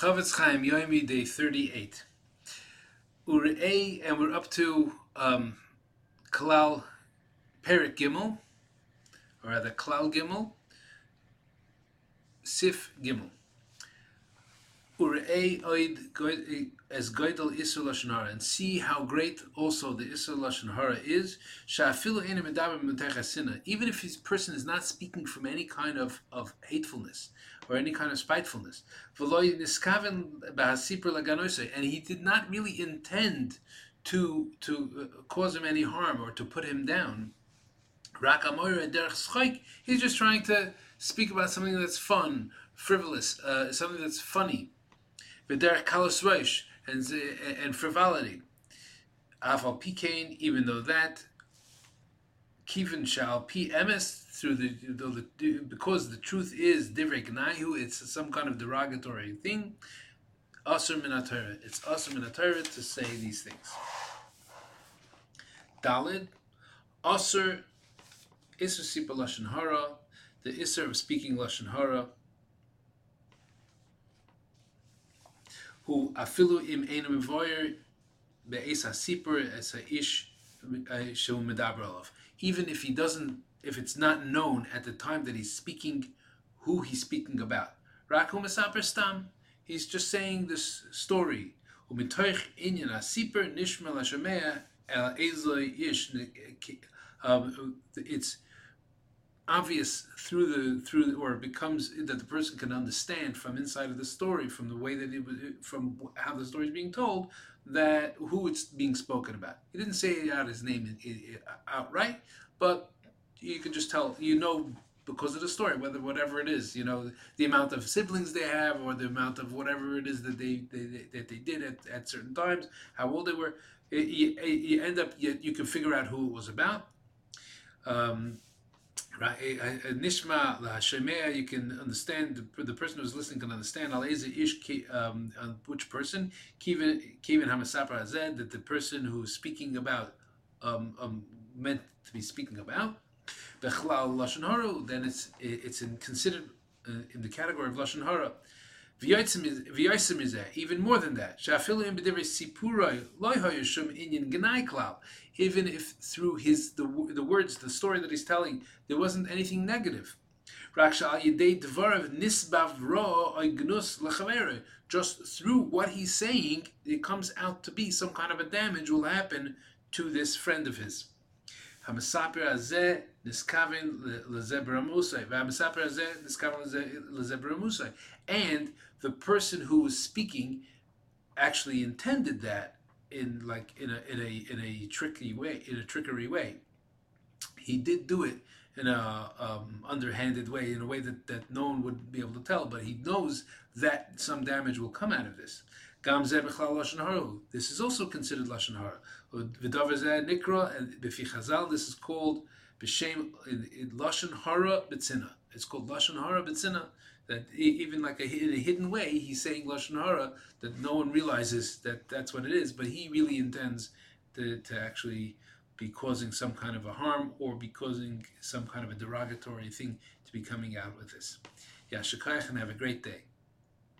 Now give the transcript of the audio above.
Chofetz Chaim Yoimi, day 38. Urei, and we're up to um, Kalal Perik Gimel, or rather Kalal Gimel, Sif Gimel. Urei oid as Goidel Isser Lashon and see how great also the Isser Lashon is. Sha'afilu enim edaber Even if his person is not speaking from any kind of, of hatefulness or any kind of spitefulness. And he did not really intend to to uh, cause him any harm or to put him down. He's just trying to speak about something that's fun, frivolous, uh, something that's funny and, and frivolity. Even though that, kivin shall p emes through the, the, because the truth is divrei gnayu, it's some kind of derogatory thing. Asur min It's asur min to say these things. Dalid, asur isur sipa lashon hara, the isur of speaking lashon hara. who afilu im einem voyer be'es hasipur as a ish shel medaber Even if he doesn't, if it's not known at the time that he's speaking, who he's speaking about. He's just saying this story. Um, it's obvious through the through the, or it becomes that the person can understand from inside of the story from the way that it was from how the story is being told that who it's being spoken about. He didn't say out his name outright but you can just tell you know because of the story whether whatever it is you know the amount of siblings they have or the amount of whatever it is that they, they that they did at, at certain times how old they were you, you, end up you, you can figure out who it was about. Um, Right, nishma shemea. You can understand the, person who's listening can understand al ish um, which person kivin hamasapra hazed that the person who's speaking about um, um, meant to be speaking about. Then it's it's in, considered uh, in the category of lashon hara. Even more than that, even if through his the, the words, the story that he's telling, there wasn't anything negative. Just through what he's saying, it comes out to be some kind of a damage will happen to this friend of his. המספר הזה נזכוון לזבר המוסי, והמספר הזה נזכוון לזבר המוסי. And the person who was speaking actually intended that in like in a in a in a tricky way, in a trickery way. He did do it in a um, underhanded way, in a way that, that no one would be able to tell, but he knows that some damage will come out of this. This is also considered lashon hara. nikra and b'fi chazal. This is called b'shem lashon hara b'tzina. It's called lashon hara b'tzina. That even like a, in a hidden way, he's saying lashon hara that no one realizes that that's what it is, but he really intends to, to actually be causing some kind of a harm or be causing some kind of a derogatory thing to be coming out with this. Yeah, and have a great day.